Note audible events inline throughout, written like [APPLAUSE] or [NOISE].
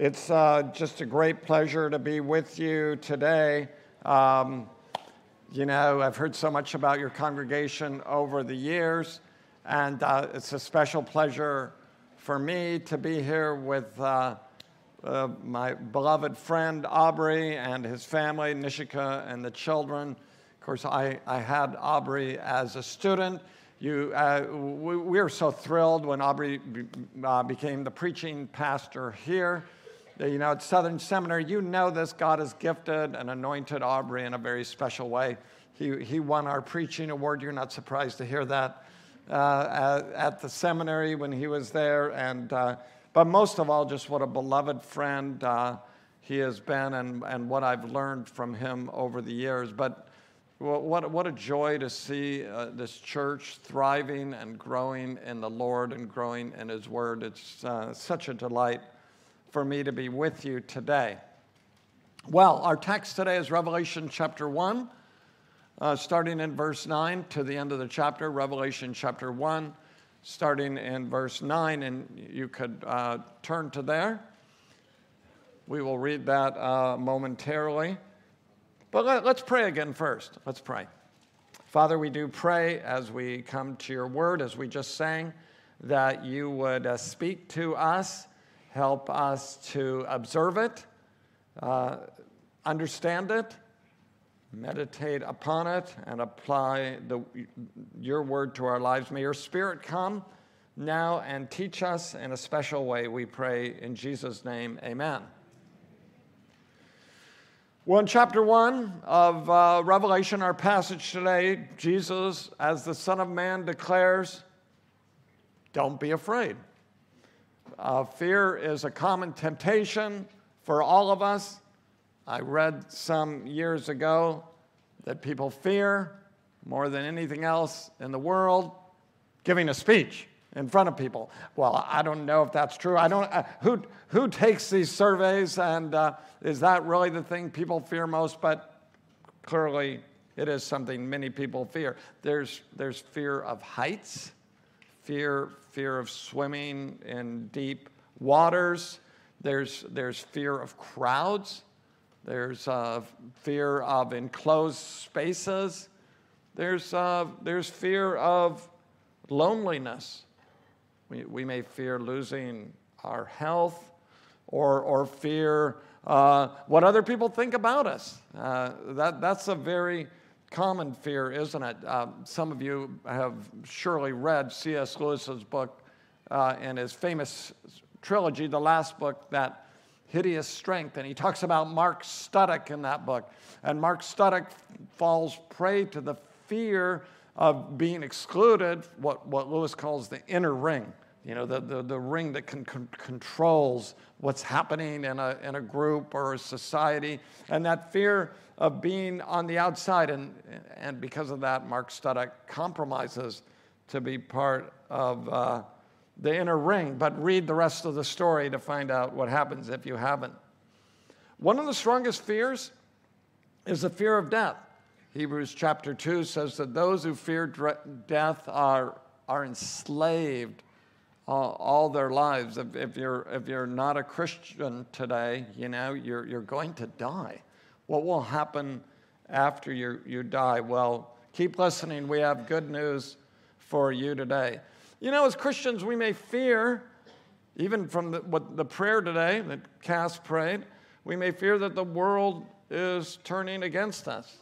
It's uh, just a great pleasure to be with you today. Um, you know, I've heard so much about your congregation over the years, and uh, it's a special pleasure for me to be here with uh, uh my beloved friend Aubrey and his family, Nishika and the children. Of course, I, I had Aubrey as a student. You, uh, we, we, were so thrilled when Aubrey uh, became the preaching pastor here. You know, at Southern Seminary, you know this. God has gifted and anointed Aubrey in a very special way. He, he won our preaching award. You're not surprised to hear that uh, at, at, the seminary when he was there. And, uh, but most of all, just what a beloved friend uh, he has been and, and what I've learned from him over the years. But what, what a joy to see uh, this church thriving and growing in the Lord and growing in His Word. It's uh, such a delight for me to be with you today. Well, our text today is Revelation chapter 1, uh, starting in verse 9 to the end of the chapter, Revelation chapter 1, starting in verse 9, and you could uh, turn to there. We will read that uh, momentarily. But let, us pray again first. Let's pray. Father, we do pray as we come to your word, as we just sang, that you would uh, speak to us, help us to observe it, uh, understand it, meditate upon it, and apply the, your word to our lives. May your spirit come now and teach us in a special way, we pray in Jesus' name. Amen. Well, in chapter 1 of uh, Revelation, our passage today, Jesus, as the Son of Man, declares, Don't be afraid. Uh, fear is a common temptation for all of us. I read some years ago that people fear more than anything else in the world giving a speech in front of people. Well, I don't know if that's true. I don't. Uh, who who takes these surveys, and uh, is that really the thing people fear most? But clearly, it is something many people fear. There's there's fear of heights, fear fear of swimming in deep waters. There's there's fear of crowds. There's uh, fear of enclosed spaces. There's uh, there's fear of loneliness we, we may fear losing our health or, or fear uh, what other people think about us. Uh, that, that's a very common fear, isn't it? Uh, some of you have surely read C.S. Lewis's book uh, in his famous trilogy, the last book, that hideous strength. And he talks about Mark Studdock in that book. And Mark Studdock falls prey to the fear of being excluded, what, what Lewis calls the inner ring. You know, the, the, the ring that can, con- controls what's happening in a, in a group or a society. And that fear of being on the outside. And, and because of that, Mark Studdock compromises to be part of uh, the inner ring. But read the rest of the story to find out what happens if you haven't. One of the strongest fears is the fear of death. Hebrews chapter 2 says that those who fear death are, are enslaved all, their lives. If, if, you're, if you're not a Christian today, you know, you're, you're going to die. What will happen after you, you die? Well, keep listening. We have good news for you today. You know, as Christians, we may fear, even from the, what the prayer today that Cass prayed, we may fear that the world is turning against us,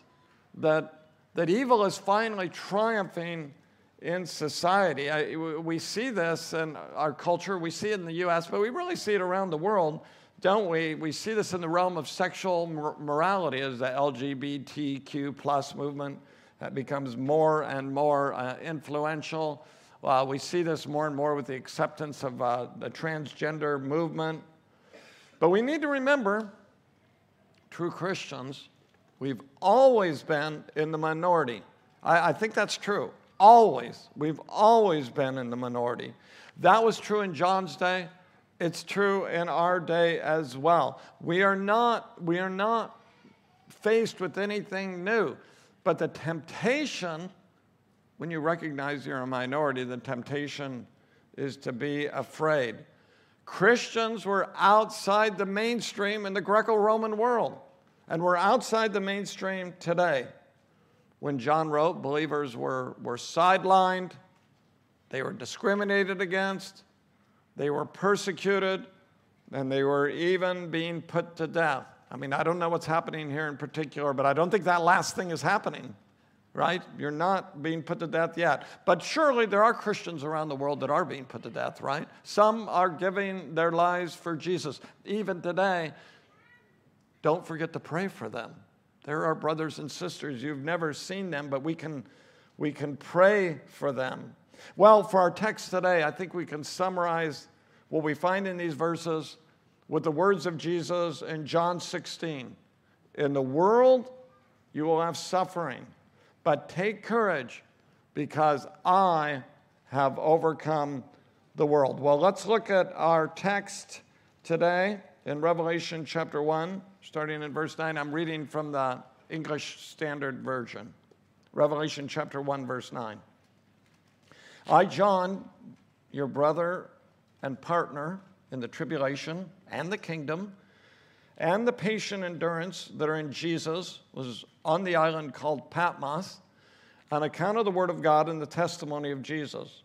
that, that evil is finally triumphing in society. I, we see this in our culture, we see it in the US, but we really see it around the world, don't we? We see this in the realm of sexual morality as the LGBTQ plus movement that becomes more and more uh, influential. Uh, we see this more and more with the acceptance of uh, the transgender movement. But we need to remember, true Christians, we've always been in the minority. I, I think that's true. Always. We've always been in the minority. That was true in John's day. It's true in our day as well. We are not, we are not faced with anything new. But the temptation, when you recognize you're a minority, the temptation is to be afraid. Christians were outside the mainstream in the Greco Roman world, and we're outside the mainstream today. When John wrote, believers were, were sidelined, they were discriminated against, they were persecuted, and they were even being put to death. I mean, I don't know what's happening here in particular, but I don't think that last thing is happening right? You're not being put to death yet. But surely there are Christians around the world that are being put to death, right? Some are giving their lives for Jesus. Even today, don't forget to pray for them. There are brothers and sisters, you've never seen them, but we can, we can pray for them. Well, for our text today, I think we can summarize what we find in these verses with the words of Jesus in John 16. In the world, you will have suffering but take courage because I have overcome the world. Well, let's look at our text today in Revelation chapter 1, starting in verse 9. I'm reading from the English Standard Version. Revelation chapter 1, verse 9. I, John, your brother and partner in the tribulation and the kingdom and the patient endurance that are in Jesus, was on the island called Patmos on account of the word of God and the testimony of Jesus.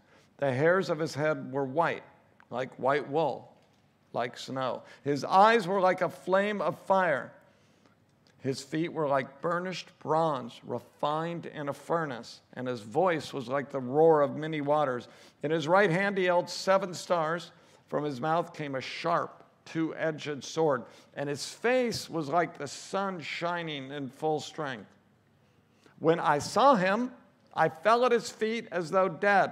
The hairs of his head were white, like white wool, like snow. His eyes were like a flame of fire. His feet were like burnished bronze, refined in a furnace, and his voice was like the roar of many waters. In his right hand he held seven stars. From his mouth came a sharp, two edged sword, and his face was like the sun shining in full strength. When I saw him, I fell at his feet as though dead.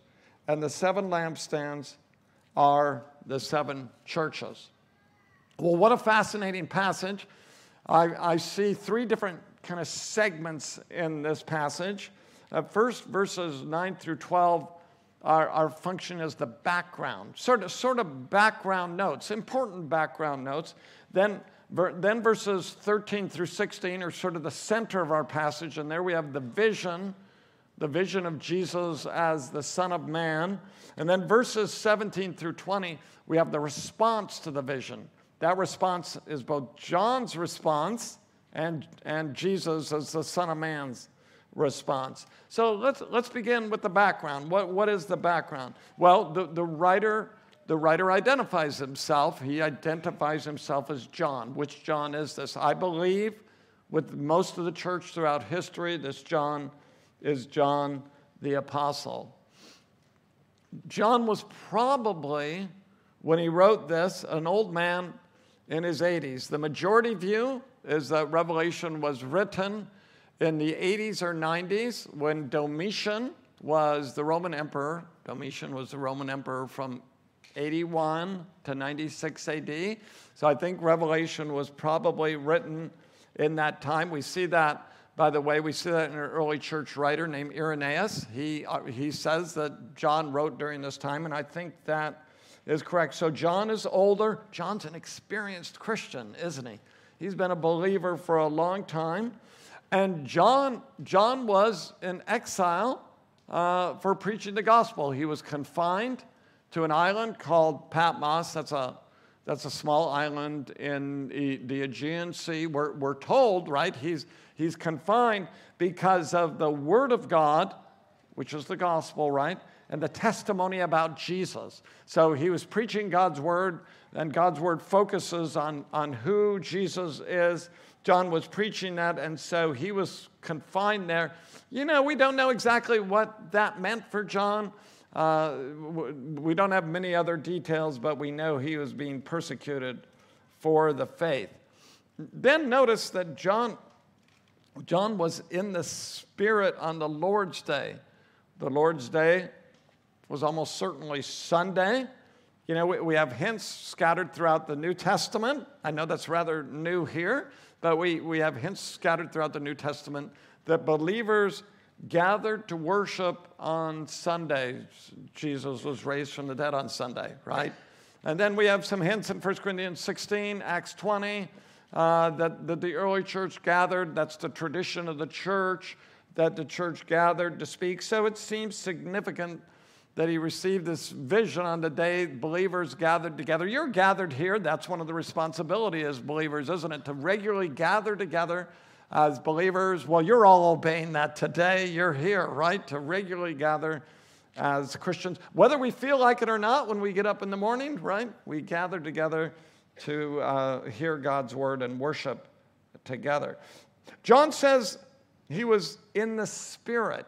and the seven lampstands are the seven churches. Well, what a fascinating passage. I, I see three different kind of segments in this passage. Uh, first, verses 9 through 12 are, are function as the background, sort of, sort of background notes, important background notes. Then then verses 13 through 16 are sort of the center of our passage, and there we have the vision, the vision of Jesus as the Son of Man. And then verses 17 through 20, we have the response to the vision. That response is both John's response and, and Jesus as the Son of Man's response. So let's, let's begin with the background. What, what is the background? Well, the, the writer the writer identifies himself. He identifies himself as John. Which John is this? I believe, with most of the church throughout history, this John is John the Apostle. John was probably, when he wrote this, an old man in his 80s. The majority view is that Revelation was written in the 80s or 90s when Domitian was the Roman emperor. Domitian was the Roman emperor from 81 to 96 AD. So I think Revelation was probably written in that time. We see that, by the way, we see that in an early church writer named Irenaeus. He, uh, he says that John wrote during this time, and I think that is correct. So John is older. John's an experienced Christian, isn't he? He's been a believer for a long time. And John, John was in exile uh, for preaching the gospel. He was confined to an island called Patmos. That's a, that's a small island in the Aegean Sea. We're, we're told, right, he's, he's confined because of the Word of God, which is the gospel, right? and the testimony about Jesus. So he was preaching God's word, and God's word focuses on, on who Jesus is. John was preaching that, and so he was confined there. You know, we don't know exactly what that meant for John. Uh, we don't have many other details, but we know he was being persecuted for the faith. Then notice that John, John was in the Spirit on the Lord's Day. The Lord's Day was almost certainly Sunday. You know, we, we have hints scattered throughout the New Testament. I know that's rather new here, but we, we have hints scattered throughout the New Testament that believers gathered to worship on Sundays. Jesus was raised from the dead on Sunday, right? And then we have some hints in 1 Corinthians 16, Acts 20, uh, that, that the early church gathered. That's the tradition of the church, that the church gathered to speak. So it seems significant that he received this vision on the day believers gathered together. You're gathered here. That's one of the responsibilities as believers, isn't it? To regularly gather together as believers. Well, you're all obeying that today. You're here, right? To regularly gather as Christians, whether we feel like it or not when we get up in the morning, right? We gather together to uh, hear God's word and worship together. John says he was in the Spirit.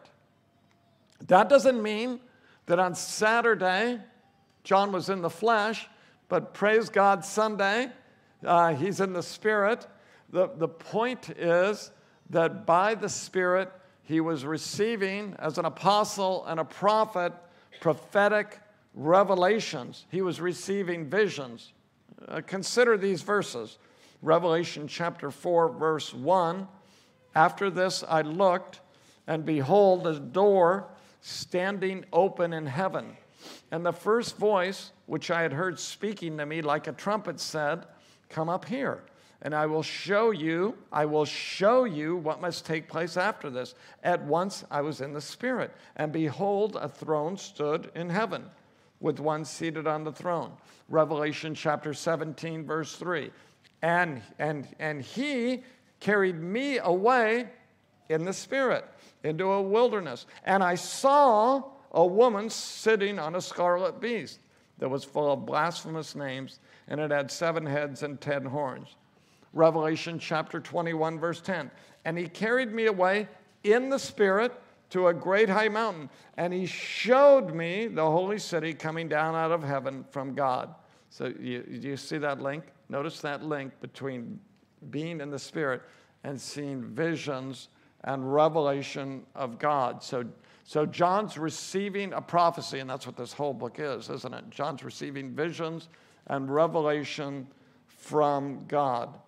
That doesn't mean that on Saturday, John was in the flesh, but praise God, Sunday, uh, he's in the Spirit. The, the point is that by the Spirit, he was receiving, as an apostle and a prophet, prophetic revelations. He was receiving visions. Uh, consider these verses Revelation chapter 4, verse 1. After this I looked, and behold, a door standing open in heaven. And the first voice, which I had heard speaking to me like a trumpet, said, Come up here and I will show you, I will show you what must take place after this. At once I was in the Spirit, and behold, a throne stood in heaven, with one seated on the throne. Revelation chapter 17, verse 3. And, and, and he carried me away in the Spirit into a wilderness, and I saw a woman sitting on a scarlet beast that was full of blasphemous names, and it had seven heads and ten horns. Revelation chapter 21, verse 10. And he carried me away in the Spirit to a great high mountain, and he showed me the holy city coming down out of heaven from God. So, you, you see that link? Notice that link between being in the Spirit and seeing visions and revelation of God. So, so John's receiving a prophecy, and that's what this whole book is, isn't it? John's receiving visions and revelation from God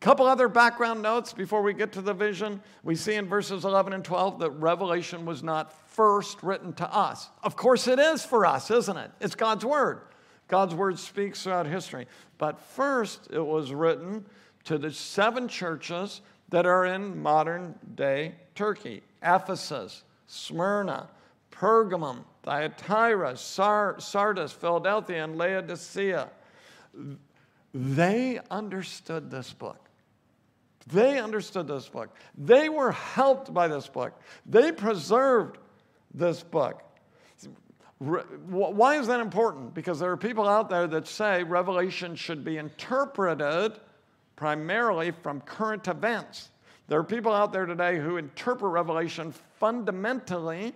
couple other background notes before we get to the vision. We see in verses 11 and 12 that Revelation was not first written to us. Of course, it is for us, isn't it? It's God's Word. God's Word speaks throughout history. But first, it was written to the seven churches that are in modern day Turkey Ephesus, Smyrna, Pergamum, Thyatira, Sardis, Philadelphia, and Laodicea. They understood this book. They understood this book. They were helped by this book. They preserved this book. Why is that important? Because there are people out there that say Revelation should be interpreted primarily from current events. There are people out there today who interpret Revelation fundamentally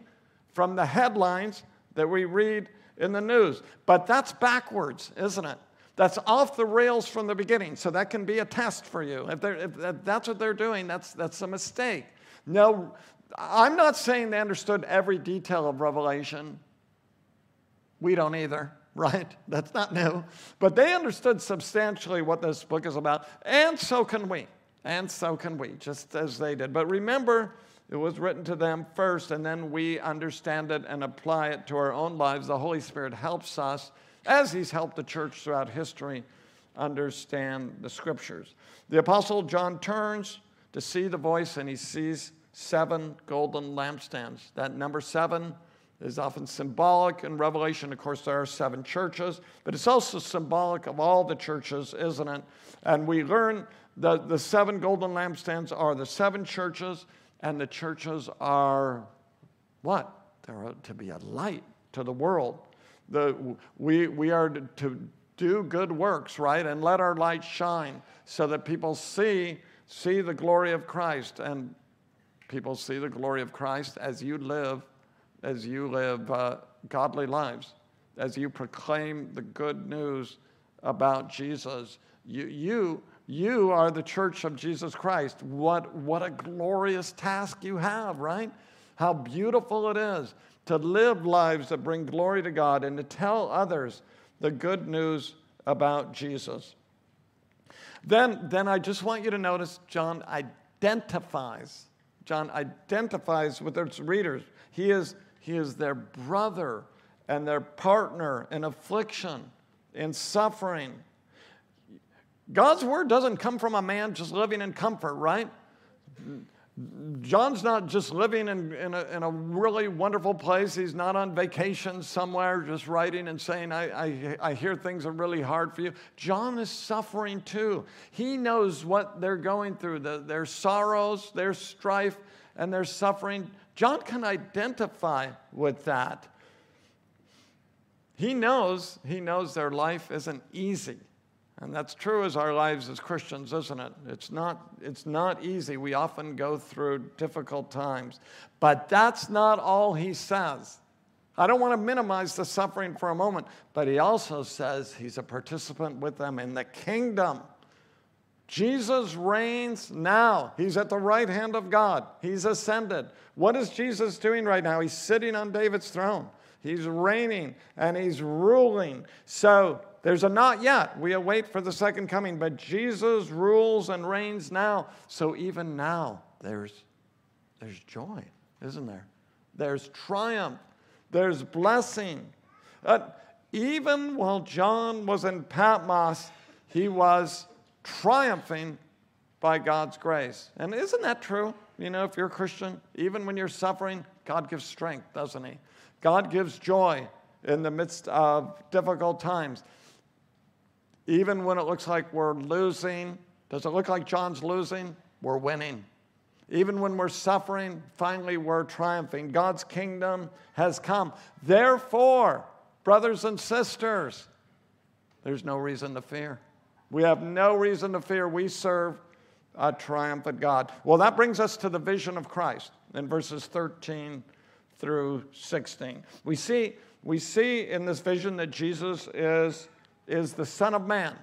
from the headlines that we read in the news. But that's backwards, isn't it? That's off the rails from the beginning. So that can be a test for you. If, if that's what they're doing, that's, that's a mistake. No, I'm not saying they understood every detail of Revelation. We don't either, [LAUGHS] right? That's not new. But they understood substantially what this book is about, and so can we. And so can we, just as they did. But remember, it was written to them first, and then we understand it and apply it to our own lives. The Holy Spirit helps us as he's helped the church throughout history understand the scriptures. The Apostle John turns to see the voice and he sees seven golden lampstands. That number seven is often symbolic in Revelation. Of course, there are seven churches, but it's also symbolic of all the churches, isn't it? And we learn that the seven golden lampstands are the seven churches, and the churches are what? they're to be a light to the world. The, we, we are to do good works, right? And let our light shine so that people see, see the glory of Christ. And people see the glory of Christ as you live, as you live uh, godly lives, as you proclaim the good news about Jesus. You, you, you are the church of Jesus Christ. What, what a glorious task you have, right? How beautiful it is to live lives that bring glory to God and to tell others the good news about Jesus. Then, then I just want you to notice John identifies. John identifies with his readers. He is, he is their brother and their partner in affliction, in suffering. God's word doesn't come from a man just living in comfort, right? John's not just living in, in, a, in a really wonderful place. He's not on vacation somewhere just writing and saying, I, I, I hear things are really hard for you. John is suffering too. He knows what they're going through the, their sorrows, their strife, and their suffering. John can identify with that. He knows, he knows their life isn't easy. And that's true as our lives as Christians, isn't it? It's not, it's not easy. We often go through difficult times. But that's not all he says. I don't want to minimize the suffering for a moment, but he also says he's a participant with them in the kingdom. Jesus reigns now. He's at the right hand of God. He's ascended. What is Jesus doing right now? He's sitting on David's throne. He's reigning and he's ruling. So there's a not yet. We await for the second coming, but Jesus rules and reigns now. So even now, there's, there's joy, isn't there? There's triumph, there's blessing. Uh, even while John was in Patmos, he was triumphing by God's grace. And isn't that true? You know, if you're a Christian, even when you're suffering, God gives strength, doesn't He? God gives joy in the midst of difficult times. Even when it looks like we're losing, does it look like John's losing? We're winning. Even when we're suffering, finally we're triumphing. God's kingdom has come. Therefore, brothers and sisters, there's no reason to fear. We have no reason to fear. We serve a triumphant God. Well, that brings us to the vision of Christ in verses 13 through 16. We see, we see in this vision that Jesus is is the Son of Man.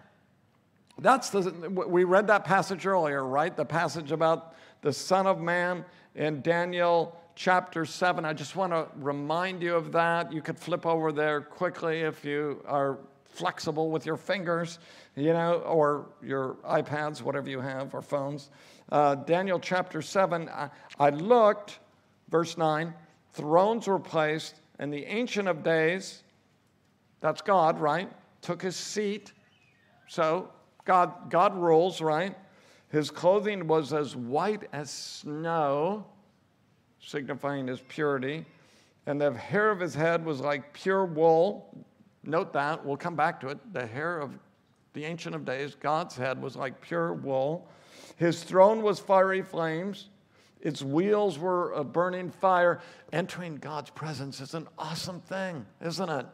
That's the, we read that passage earlier, right? The passage about the Son of Man in Daniel chapter 7. I just want to remind you of that. You could flip over there quickly if you are flexible with your fingers, you know, or your iPads, whatever you have, or phones. Uh, Daniel chapter 7, I, I looked, verse 9, thrones were placed, and the Ancient of Days, that's God, right? Took his seat. So God, God rules, right? His clothing was as white as snow, signifying his purity. And the hair of his head was like pure wool. Note that, we'll come back to it. The hair of the Ancient of Days, God's head, was like pure wool. His throne was fiery flames. Its wheels were a burning fire. Entering God's presence is an awesome thing, isn't it?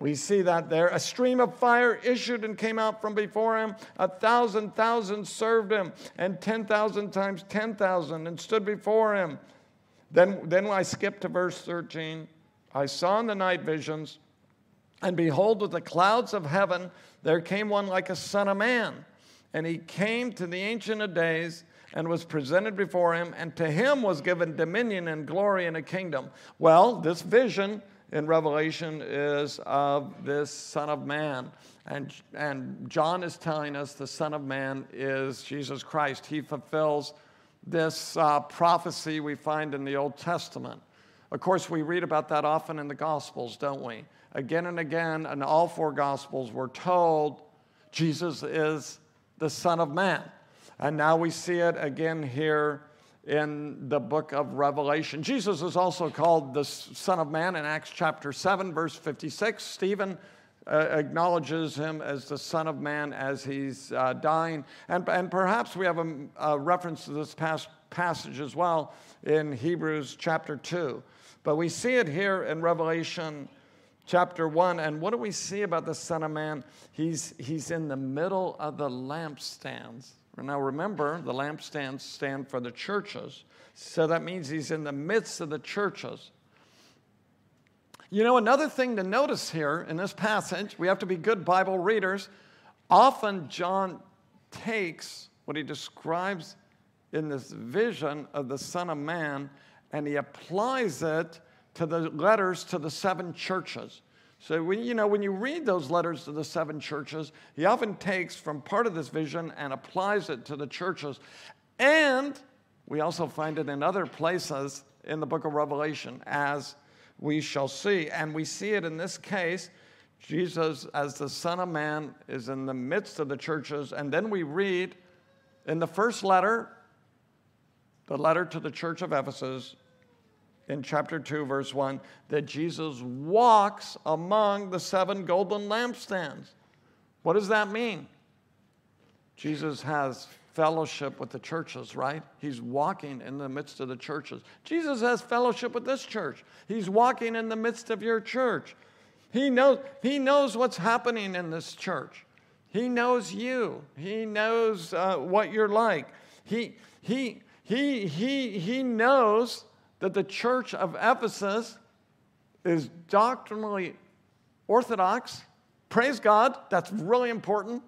We see that there. A stream of fire issued and came out from before him. A thousand thousand served him, and 10,000 times 10,000 and stood before him. Then, then I skip to verse 13. I saw in the night visions, and behold, with the clouds of heaven, there came one like a son of man. And he came to the Ancient of Days and was presented before him, and to him was given dominion and glory and a kingdom. Well, this vision in Revelation is of this Son of Man. And, and John is telling us the Son of Man is Jesus Christ. He fulfills this uh, prophecy we find in the Old Testament. Of course, we read about that often in the Gospels, don't we? Again and again, in all four Gospels, we're told Jesus is the Son of Man. And now we see it again here in the book of Revelation. Jesus is also called the Son of Man in Acts chapter 7, verse 56. Stephen uh, acknowledges him as the Son of Man as he's uh, dying. And, and perhaps we have a, a, reference to this past passage as well in Hebrews chapter 2. But we see it here in Revelation chapter 1. And what do we see about the Son of Man? He's, he's in the middle of the lampstands. Now remember, the lampstands stand for the churches. So that means he's in the midst of the churches. You know, another thing to notice here in this passage, we have to be good Bible readers. Often John takes what he describes in this vision of the Son of Man and he applies it to the letters to the seven churches. So when you know when you read those letters to the seven churches, he often takes from part of this vision and applies it to the churches. And we also find it in other places in the book of Revelation as we shall see. And we see it in this case Jesus as the son of man is in the midst of the churches and then we read in the first letter the letter to the church of Ephesus in chapter 2, verse 1, that Jesus walks among the seven golden lampstands. What does that mean? Jesus has fellowship with the churches, right? He's walking in the midst of the churches. Jesus has fellowship with this church. He's walking in the midst of your church. He knows, he knows what's happening in this church. He knows you. He knows uh, what you're like. He, he, he, he, he knows that the church of Ephesus is doctrinally orthodox. Praise God, that's really important.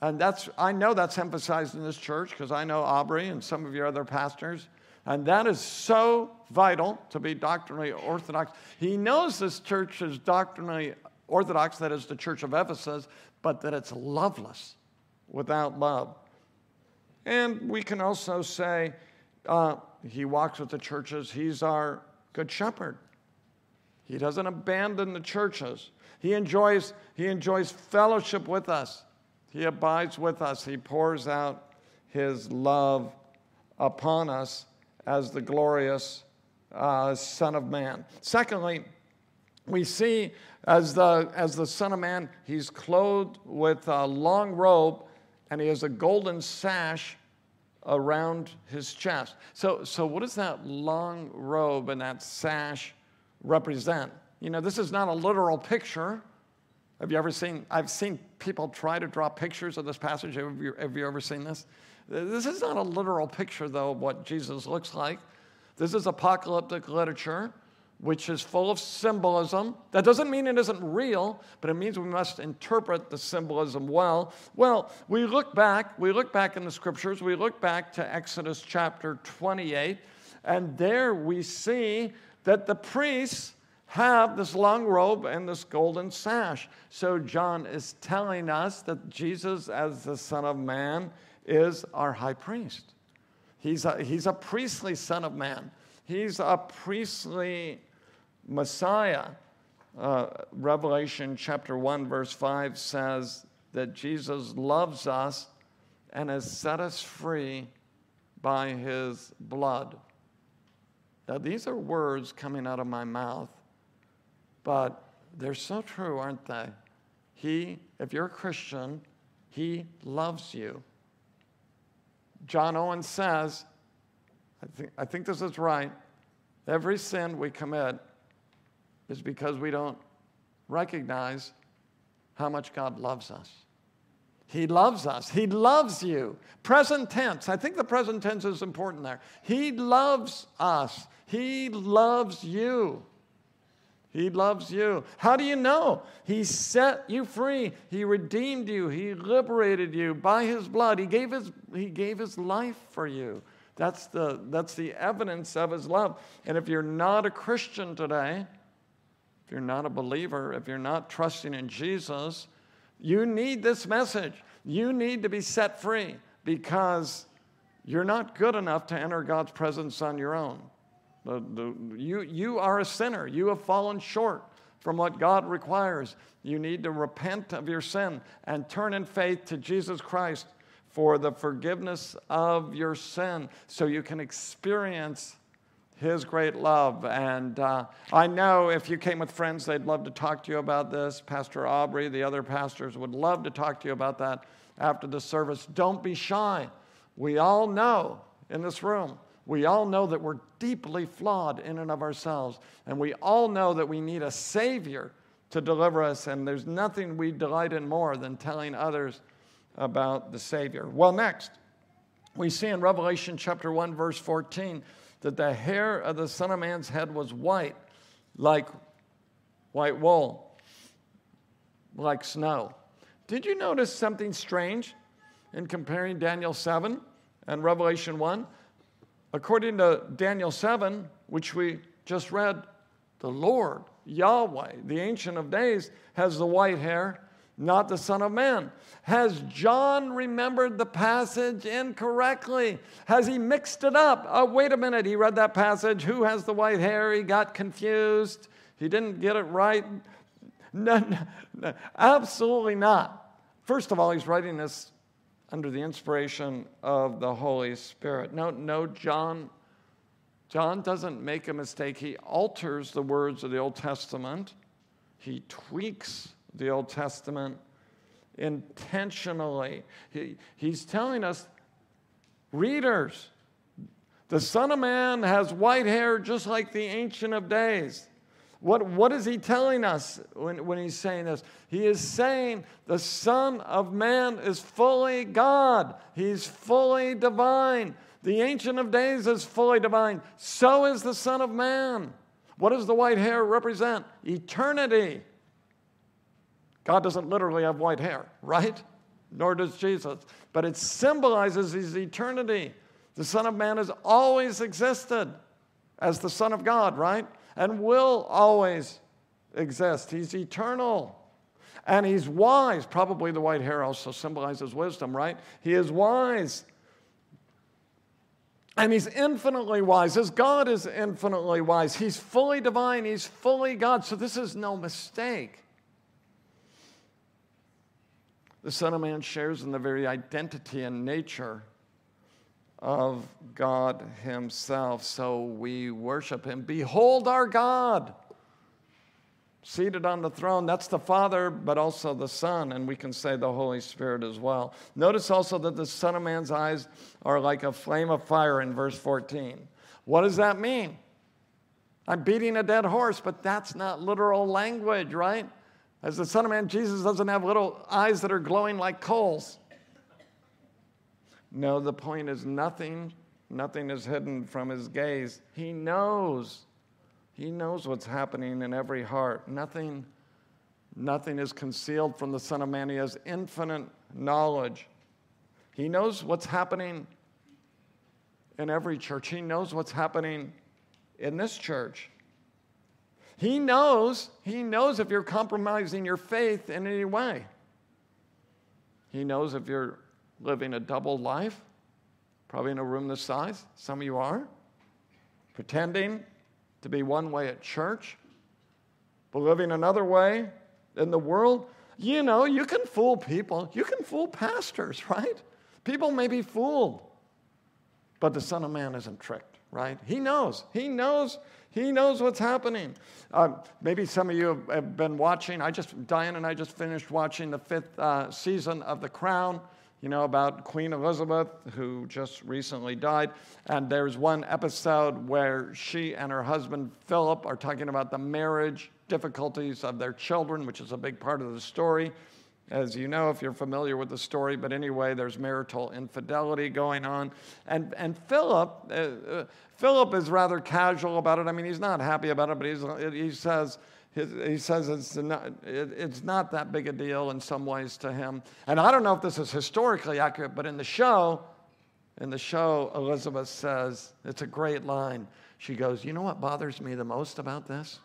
And that's, I know that's emphasized in this church because I know Aubrey and some of your other pastors. And that is so vital to be doctrinally orthodox. He knows this church is doctrinally orthodox, that is the church of Ephesus, but that it's loveless without love. And we can also say, uh, he walks with the churches. He's our good shepherd. He doesn't abandon the churches. He enjoys, he enjoys fellowship with us. He abides with us. He pours out his love upon us as the glorious uh, Son of Man. Secondly, we see as the, as the Son of Man, he's clothed with a long robe and he has a golden sash around his chest. So, so what does that long robe and that sash represent? You know, this is not a literal picture. Have you ever seen? I've seen people try to draw pictures of this passage. Have you, have you ever seen this? This is not a literal picture, though, of what Jesus looks like. This is apocalyptic literature which is full of symbolism. That doesn't mean it isn't real, but it means we must interpret the symbolism well. Well, we look back, we look back in the scriptures, we look back to Exodus chapter 28, and there we see that the priests have this long robe and this golden sash. So John is telling us that Jesus, as the Son of Man, is our high priest. He's a, he's a priestly Son of Man. He's a priestly Messiah. Uh, Revelation chapter 1, verse 5 says that Jesus loves us and has set us free by his blood. Now, these are words coming out of my mouth, but they're so true, aren't they? He, if you're a Christian, he loves you. John Owen says, I think, I think this is right, every sin we commit is because we don't recognize how much God loves us. He loves us. He loves you. Present tense. I think the present tense is important there. He loves us. He loves you. He loves you. How do you know? He set you free. He redeemed you. He liberated you by his blood. He gave his, he gave his life for you. That's the, that's the evidence of his love. And if you're not a Christian today, if you're not a believer, if you're not trusting in Jesus, you need this message. You need to be set free because you're not good enough to enter God's presence on your own. The, the, you, you are a sinner. You have fallen short from what God requires. You need to repent of your sin and turn in faith to Jesus Christ for the forgiveness of your sin so you can experience his great love. And uh, I know if you came with friends, they'd love to talk to you about this. Pastor Aubrey, the other pastors would love to talk to you about that after the service. Don't be shy. We all know in this room We all know that we're deeply flawed in and of ourselves, and we all know that we need a Savior to deliver us, and there's nothing we delight in more than telling others about the Savior. Well, next, we see in Revelation chapter 1, verse 14, that the hair of the Son of Man's head was white, like white wool, like snow. Did you notice something strange in comparing Daniel 7 and Revelation 1? According to Daniel 7, which we just read, the Lord, Yahweh, the Ancient of Days, has the white hair, not the Son of Man. Has John remembered the passage incorrectly? Has he mixed it up? Oh, wait a minute, he read that passage. Who has the white hair? He got confused. He didn't get it right. No, no, no, absolutely not. First of all, he's writing this under the inspiration of the Holy Spirit. No, no, John, John doesn't make a mistake. He alters the words of the Old Testament. He tweaks the Old Testament intentionally. He, he's telling us, readers, the Son of Man has white hair just like the Ancient of Days. What, what is he telling us when, when he's saying this? He is saying the Son of Man is fully God, he's fully divine. The Ancient of Days is fully divine. So is the Son of Man. What does the white hair represent? Eternity. God doesn't literally have white hair, right? Nor does Jesus. But it symbolizes his eternity. The Son of Man has always existed as the Son of God, right? and will always exist. He's eternal. And he's wise. Probably the white hair also symbolizes wisdom, right? He is wise. And he's infinitely wise. As God is infinitely wise, he's fully divine, he's fully God. So this is no mistake. The Son of Man shares in the very identity and nature of God Himself. So we worship Him. Behold our God seated on the throne. That's the Father, but also the Son, and we can say the Holy Spirit as well. Notice also that the Son of Man's eyes are like a flame of fire in verse 14. What does that mean? I'm beating a dead horse, but that's not literal language, right? As the Son of Man, Jesus doesn't have little eyes that are glowing like coals. No, the point is nothing, nothing is hidden from his gaze. He knows. He knows what's happening in every heart. Nothing, nothing is concealed from the Son of Man. He has infinite knowledge. He knows what's happening in every church. He knows what's happening in this church. He knows, he knows if you're compromising your faith in any way. He knows if you're living a double life, probably in a room this size. Some of you are. Pretending to be one way at church, but living another way in the world. You know, you can fool people. You can fool pastors, [LAUGHS] right? People may be fooled, but the Son of Man isn't tricked, right? He knows. He knows. He knows what's happening. Uh, maybe some of you have, been watching. I just, Diane and I just finished watching the fifth uh, season of The Crown you know, about Queen Elizabeth, who just recently died. And there's one episode where she and her husband, Philip, are talking about the marriage difficulties of their children, which is a big part of the story. As you know, if you're familiar with the story, but anyway, there's marital infidelity going on. And, and Philip, uh, uh, Philip is rather casual about it. I mean, he's not happy about it, but he's, he says, he says it's not, it's not that big a deal in some ways to him. And I don't know if this is historically accurate, but in the show, in the show, Elizabeth says, it's a great line. She goes, You know what bothers me the most about this?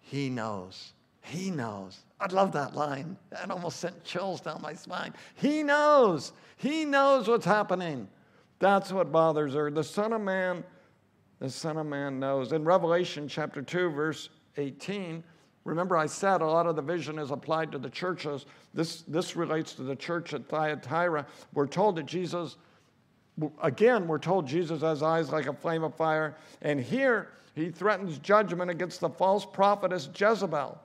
He knows. He knows. I love that line. That almost sent chills down my spine. He knows. He knows what's happening. That's what bothers her. The Son of Man, the Son of Man knows. In Revelation chapter 2, verse 18. Remember, I said a lot of the vision is applied to the churches. This, this relates to the church at Thyatira. We're told that Jesus, again, we're told Jesus has eyes like a flame of fire. And here, he threatens judgment against the false prophetess Jezebel.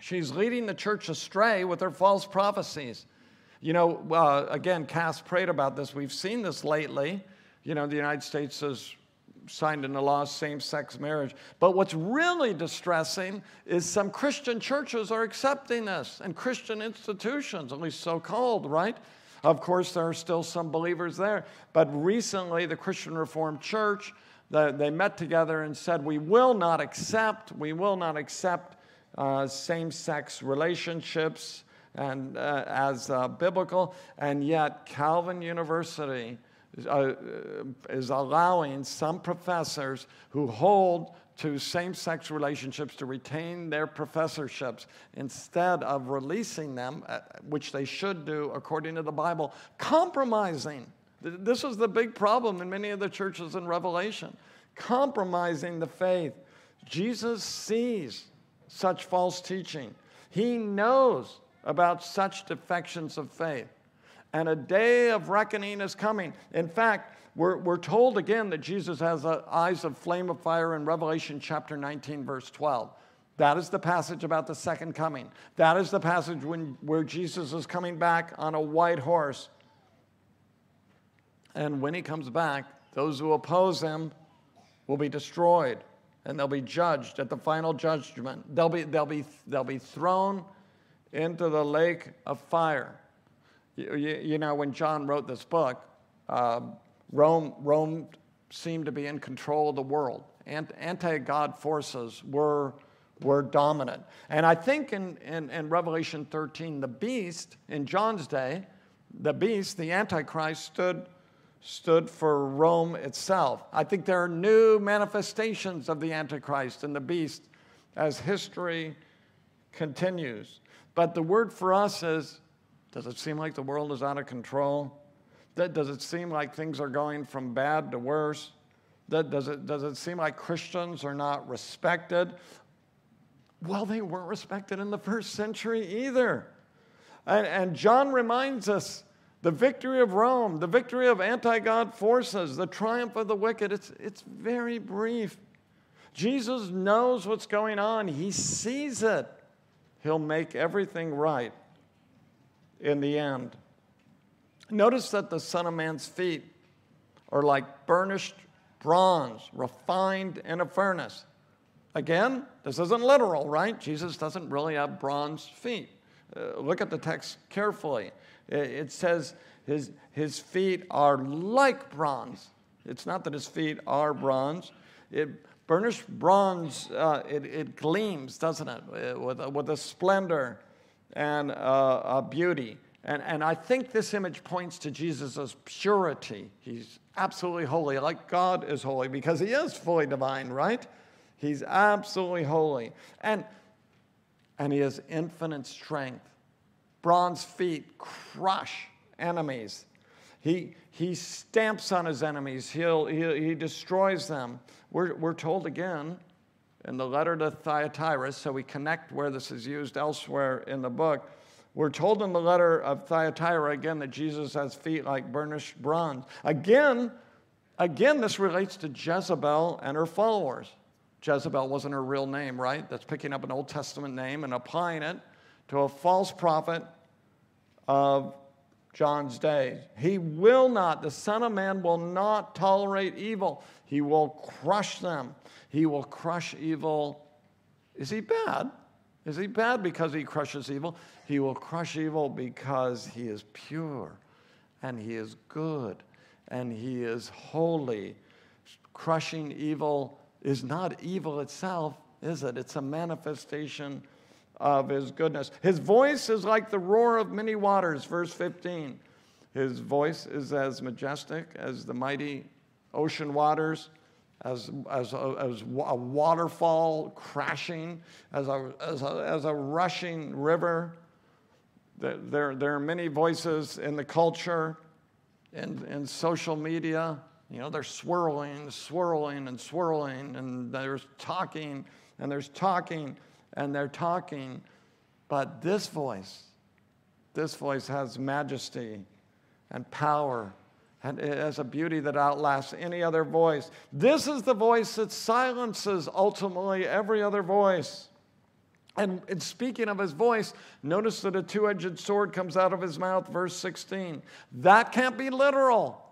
She's leading the church astray with her false prophecies. You know, uh, again, Cass prayed about this. We've seen this lately you know, the United States has signed into law same sex marriage. But what's really distressing is some Christian churches are accepting this and Christian institutions, at least so called, right? Of course, there are still some believers there. But recently, the Christian Reformed Church, they met together and said, We will not accept, we will not accept uh, same sex relationships and, uh, as uh, biblical. And yet, Calvin University is allowing some professors who hold to same sex relationships to retain their professorships instead of releasing them, which they should do according to the Bible, compromising. This is the big problem in many of the churches in Revelation compromising the faith. Jesus sees such false teaching, he knows about such defections of faith and a day of reckoning is coming. In fact, we're, we're told again that Jesus has eyes of flame of fire in Revelation chapter 19, verse 12. That is the passage about the second coming. That is the passage when, where Jesus is coming back on a white horse. And when he comes back, those who oppose him will be destroyed and they'll be judged at the final judgment. They'll be, they'll be, they'll be thrown into the lake of fire. You, you know, when John wrote this book, uh, Rome, Rome seemed to be in control of the world. Anti God forces were, were dominant. And I think in, in, in Revelation 13, the beast, in John's day, the beast, the Antichrist, stood, stood for Rome itself. I think there are new manifestations of the Antichrist and the beast as history continues. But the word for us is does it seem like the world is out of control? Does it seem like things are going from bad to worse? Does it, does it seem like Christians are not respected? Well, they weren't respected in the first century either. And, and John reminds us the victory of Rome, the victory of anti God forces, the triumph of the wicked, it's, it's very brief. Jesus knows what's going on, He sees it. He'll make everything right in the end. Notice that the Son of Man's feet are like burnished bronze, refined in a furnace. Again, this isn't literal, right? Jesus doesn't really have bronze feet. Uh, look at the text carefully. It, says his, his feet are like bronze. It's not that his feet are bronze. It, burnished bronze, uh, it, it gleams, doesn't it, uh, with, with a splendor and uh, uh, beauty. And, and I think this image points to Jesus' purity. He's absolutely holy, like God is holy, because he is fully divine, right? He's absolutely holy. And, and he has infinite strength. Bronze feet crush enemies. He, he stamps on his enemies, He'll, he, he destroys them. We're, we're told again in the letter to Thyatira, so we connect where this is used elsewhere in the book. We're told in the letter of Thyatira again that Jesus has feet like burnished bronze. Again, again, this relates to Jezebel and her followers. Jezebel wasn't her real name, right? That's picking up an Old Testament name and applying it to a false prophet of John's day. He will not, the Son of Man will not tolerate evil. He will crush them. He will crush evil. Is he bad? Is he bad because he crushes evil? He will crush evil because he is pure and he is good and he is holy. Crushing evil is not evil itself, is it? It's a manifestation of his goodness. His voice is like the roar of many waters, verse 15. His voice is as majestic as the mighty ocean waters as, as, a, as a waterfall crashing, as a, as a, as a rushing river. There, there are many voices in the culture, in, in social media. You know, they're swirling, swirling, and swirling, and there's talking, and there's talking, and they're talking. But this voice, this voice has majesty and power and it has a beauty that outlasts any other voice. This is the voice that silences ultimately every other voice. And, and speaking of his voice, notice that a two edged sword comes out of his mouth, verse 16. That can't be literal.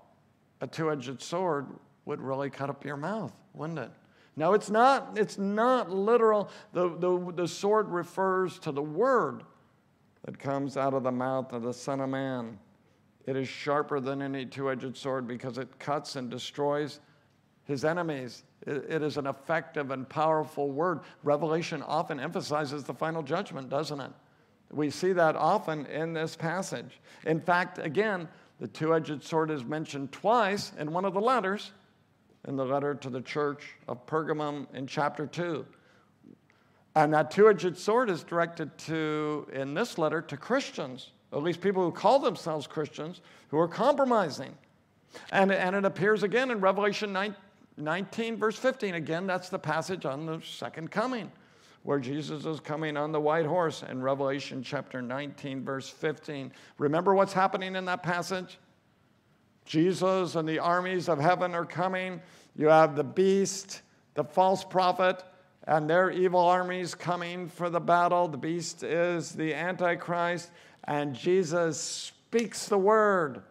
A two edged sword would really cut up your mouth, wouldn't it? No, it's not, it's not literal. The, the, the sword refers to the word that comes out of the mouth of the Son of Man. It is sharper than any two edged sword because it cuts and destroys his enemies. It, it is an effective and powerful word. Revelation often emphasizes the final judgment, doesn't it? We see that often in this passage. In fact, again, the two edged sword is mentioned twice in one of the letters, in the letter to the church of Pergamum in chapter 2. And that two edged sword is directed to, in this letter, to Christians, at least people who call themselves Christians, who are compromising. And, and it appears again in Revelation 19, 19, verse 15. Again, that's the passage on the second coming, where Jesus is coming on the white horse in Revelation chapter 19, verse 15. Remember what's happening in that passage? Jesus and the armies of heaven are coming. You have the beast, the false prophet, and their evil armies coming for the battle. The beast is the Antichrist, and Jesus speaks the word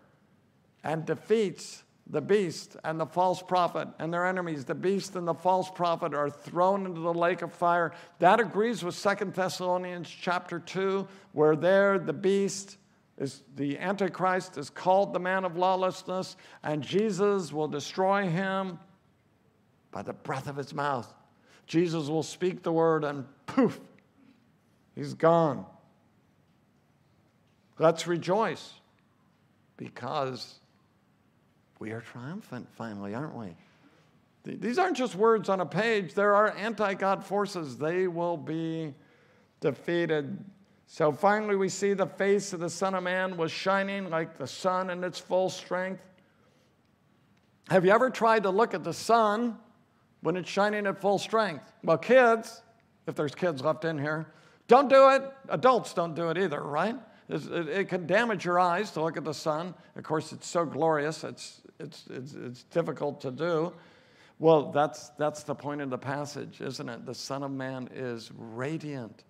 and defeats the beast and the false prophet and their enemies. The beast and the false prophet are thrown into the lake of fire. That agrees with Second Thessalonians chapter 2, where there the beast is the Antichrist is called the man of lawlessness, and Jesus will destroy him by the breath of his mouth. Jesus will speak the word and poof, he's gone. Let's rejoice because we are triumphant finally, aren't we? These aren't just words on a page, there are anti God forces. They will be defeated. So finally, we see the face of the Son of Man was shining like the sun in its full strength. Have you ever tried to look at the sun when it's shining at full strength? Well, kids, if there's kids left in here, don't do it. Adults don't do it either, right? It can damage your eyes to look at the sun. Of course, it's so glorious, it's, it's, it's, it's difficult to do. Well, that's, that's the point of the passage, isn't it? The Son of Man is radiant,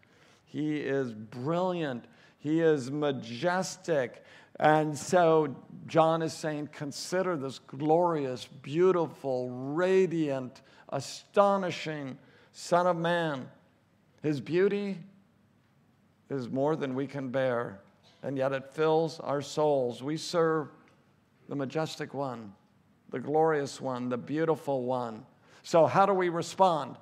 He is brilliant, He is majestic. And so John is saying, consider this glorious, beautiful, radiant, astonishing Son of Man. His beauty is more than we can bear and yet it fills our souls. We serve the majestic one, the glorious one, the beautiful one. So, how do we respond?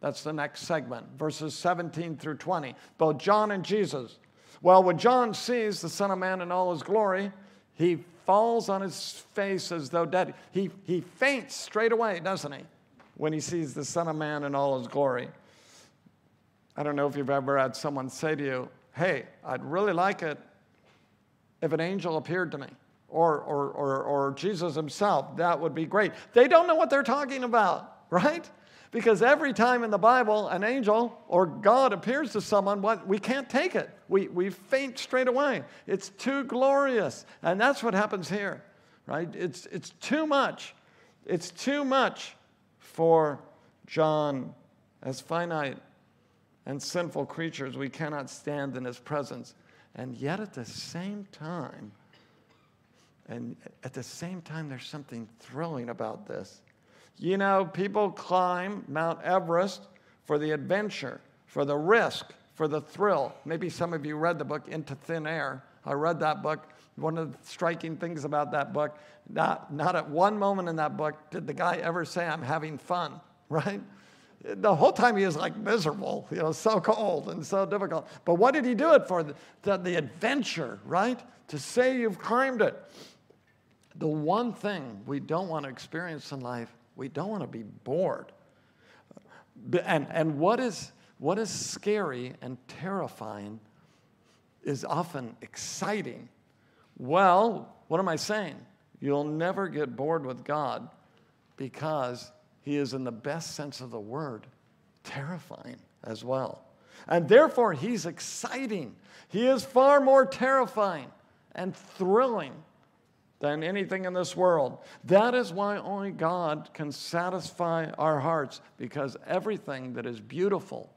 That's the next segment, verses 17 through 20. Both John and Jesus. Well, when John sees the Son of Man in all his glory, he falls on his face as though dead. He, he faints straight away, doesn't he, when he sees the Son of Man in all his glory. I don't know if you've ever had someone say to you, hey, I'd really like it if an angel appeared to me or, or, or, or Jesus himself. That would be great. They don't know what they're talking about, right? Because every time in the Bible an angel or God appears to someone, what, we can't take it. We, we faint straight away. It's too glorious. And that's what happens here, right? It's, it's too much. It's too much for John as finite and sinful creatures, we cannot stand in his presence. And yet at the same time, and at the same time, there's something thrilling about this. You know, people climb Mount Everest for the adventure, for the risk, for the thrill. Maybe some of you read the book Into Thin Air. I read that book. One of the striking things about that book, not, not at one moment in that book did the guy ever say, I'm having fun, [LAUGHS] right? The whole time he was like miserable, you know, so cold and so difficult. But what did he do it for? The, the, the, adventure, right? To say you've climbed it. The one thing we don't want to experience in life, we don't want to be bored. And, and what, is, what is scary and terrifying is often exciting. Well, what am I saying? You'll never get bored with God because he is, in the best sense of the word, terrifying as well. And therefore, he's exciting. He is far more terrifying and thrilling than anything in this world. That is why only God can satisfy our hearts because everything that is beautiful,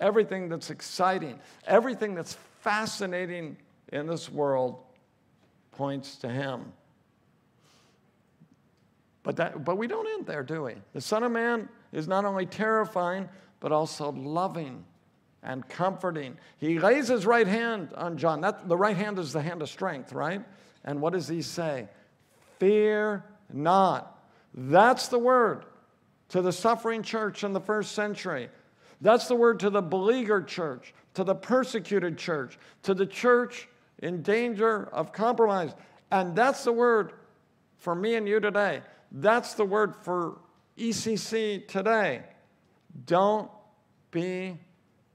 everything that's exciting, everything that's fascinating in this world points to Him. But, that, but we don't end there, do we? The Son of Man is not only terrifying, but also loving and comforting. He lays his right hand on John. That, the right hand is the hand of strength, right? And what does he say? Fear not. That's the word to the suffering church in the first century. That's the word to the beleaguered church, to the persecuted church, to the church in danger of compromise. And that's the word for me and you today. That's the word for ECC today. Don't be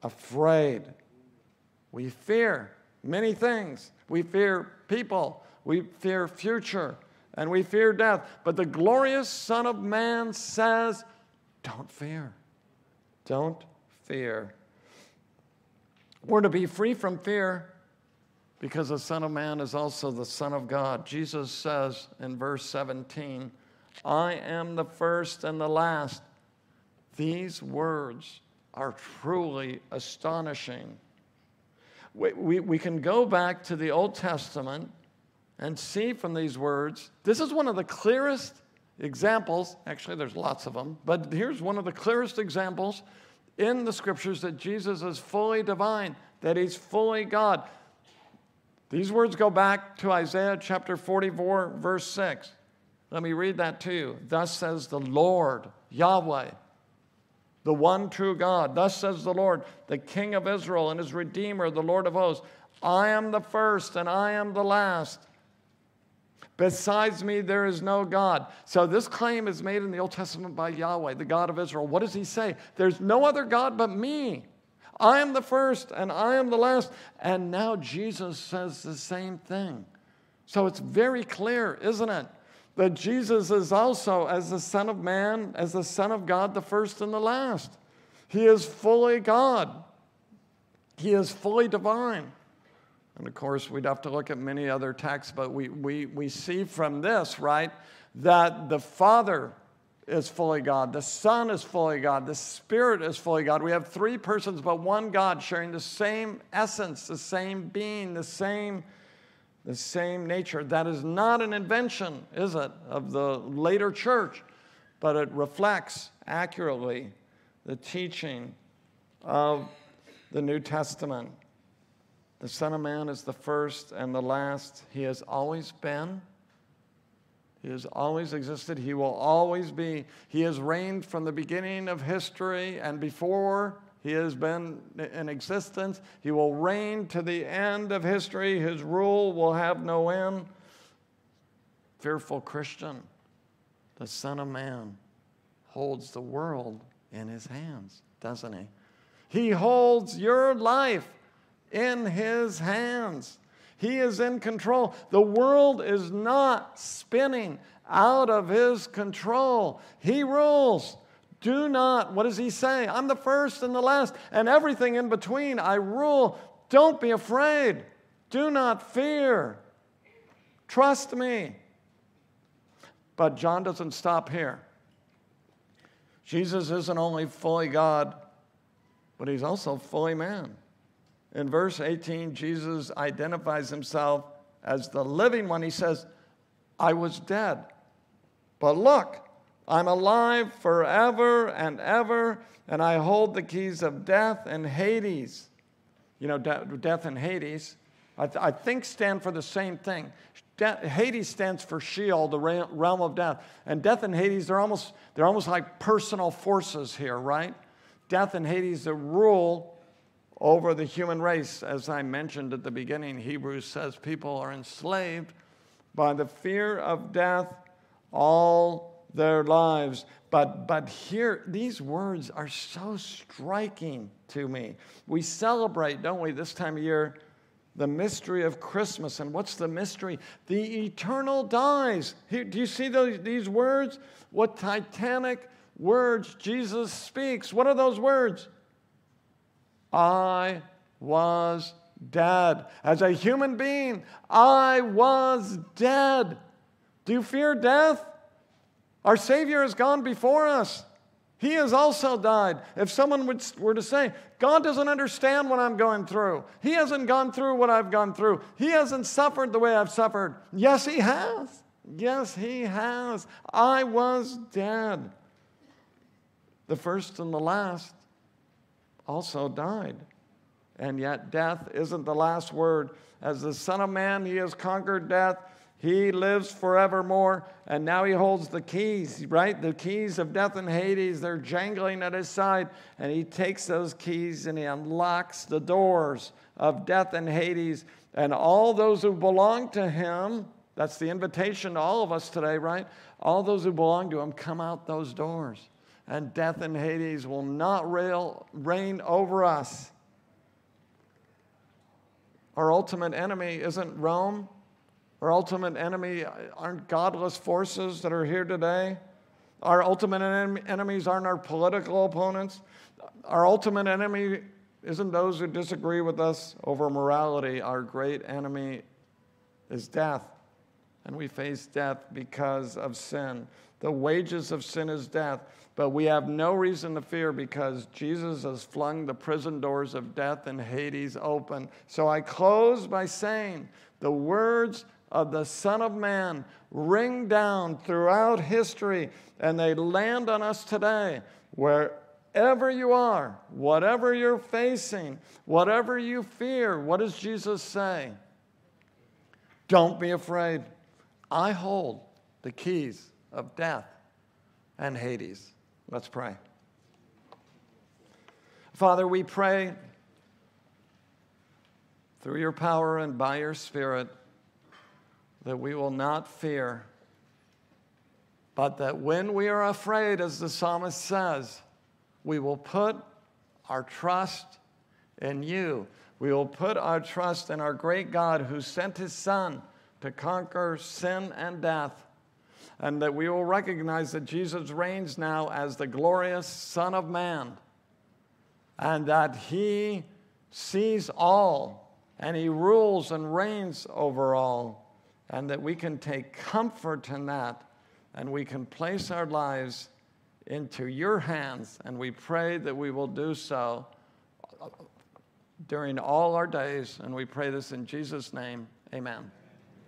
afraid. We fear many things. We fear people. We fear future and we fear death. But the glorious Son of Man says, Don't fear. Don't fear. We're to be free from fear because the Son of Man is also the Son of God. Jesus says in verse 17, I am the first and the last. These words are truly astonishing. We, we, we can go back to the Old Testament and see from these words, this is one of the clearest examples. Actually, there's lots of them, but here's one of the clearest examples in the scriptures that Jesus is fully divine, that he's fully God. These words go back to Isaiah chapter 44, verse 6. Let me read that to you. Thus says the Lord, Yahweh, the one true God. Thus says the Lord, the King of Israel and his Redeemer, the Lord of hosts. I am the first and I am the last. Besides me, there is no God. So, this claim is made in the Old Testament by Yahweh, the God of Israel. What does he say? There's no other God but me. I am the first and I am the last. And now Jesus says the same thing. So, it's very clear, isn't it? That Jesus is also, as the Son of Man, as the Son of God, the first and the last. He is fully God, He is fully divine. And of course, we'd have to look at many other texts, but we, we, we see from this, right, that the Father is fully God, the Son is fully God, the Spirit is fully God. We have three persons, but one God sharing the same essence, the same being, the same, the same nature. That is not an invention, is it, of the later church, but it reflects accurately the teaching of the New Testament. The Son of Man is the first and the last. He has always been. He has always existed. He will always be. He has reigned from the beginning of history and before he has been in existence. He will reign to the end of history. His rule will have no end. Fearful Christian, the Son of Man holds the world in his hands, doesn't he? He holds your life in his hands. He is in control. The world is not spinning out of his control. He rules. Do not, what does he say? I'm the first and the last, and everything in between. I rule. Don't be afraid. Do not fear. Trust me. But John doesn't stop here. Jesus isn't only fully God, but he's also fully man. In verse 18, Jesus identifies himself as the living one. He says, I was dead, but look, I'm alive forever and ever, and I hold the keys of death and Hades. You know, de- death and Hades, I, th- I, think stand for the same thing. De- Hades stands for Sheol, the realm of death. And death and Hades, they're almost, they're almost like personal forces here, right? Death and Hades, the rule over the human race. As I mentioned at the beginning, Hebrews says people are enslaved by the fear of death all their lives. But, but here, these words are so striking to me. We celebrate, don't we, this time of year, the mystery of Christmas. And what's the mystery? The eternal dies. Here, do you see those, these words? What titanic words Jesus speaks. What are those words? I was dead. As a human being, I was dead. Do you fear death? Our Savior has gone before us. He has also died. If someone would, were to say, God doesn't understand what I'm going through, He hasn't gone through what I've gone through, He hasn't suffered the way I've suffered. Yes, He has. Yes, he has. I was dead. The first and the last also died. And yet, death isn't the last word. As the Son of Man, he has conquered death. He lives forevermore, and now he holds the keys, right? The keys of death and Hades, they're jangling at his side, and he takes those keys and he unlocks the doors of death and Hades. And all those who belong to him, that's the invitation to all of us today, right? All those who belong to him come out those doors, and death and Hades will not rail, reign over us. Our ultimate enemy isn't Rome. Our ultimate enemy aren't godless forces that are here today. Our ultimate enemies aren't our political opponents. Our ultimate enemy isn't those who disagree with us over morality. Our great enemy is death. And we face death because of sin. The wages of sin is death, but we have no reason to fear because Jesus has flung the prison doors of death and Hades open. So I close by saying the words of the Son of Man ring down throughout history and they land on us today. Wherever you are, whatever you're facing, whatever you fear, what does Jesus say? Don't be afraid. I hold the keys of death and Hades. Let's pray. Father, we pray through your power and by your Spirit that we will not fear, but that when we are afraid, as the psalmist says, we will put our trust in you. We will put our trust in our great God who sent his Son to conquer sin and death. And that we will recognize that Jesus reigns now as the glorious Son of Man. And that he sees all and he rules and reigns over all and that we can take comfort in that and we can place our lives into your hands. And we pray that we will do so uh, during all our days. And we pray this in Jesus' name. Amen.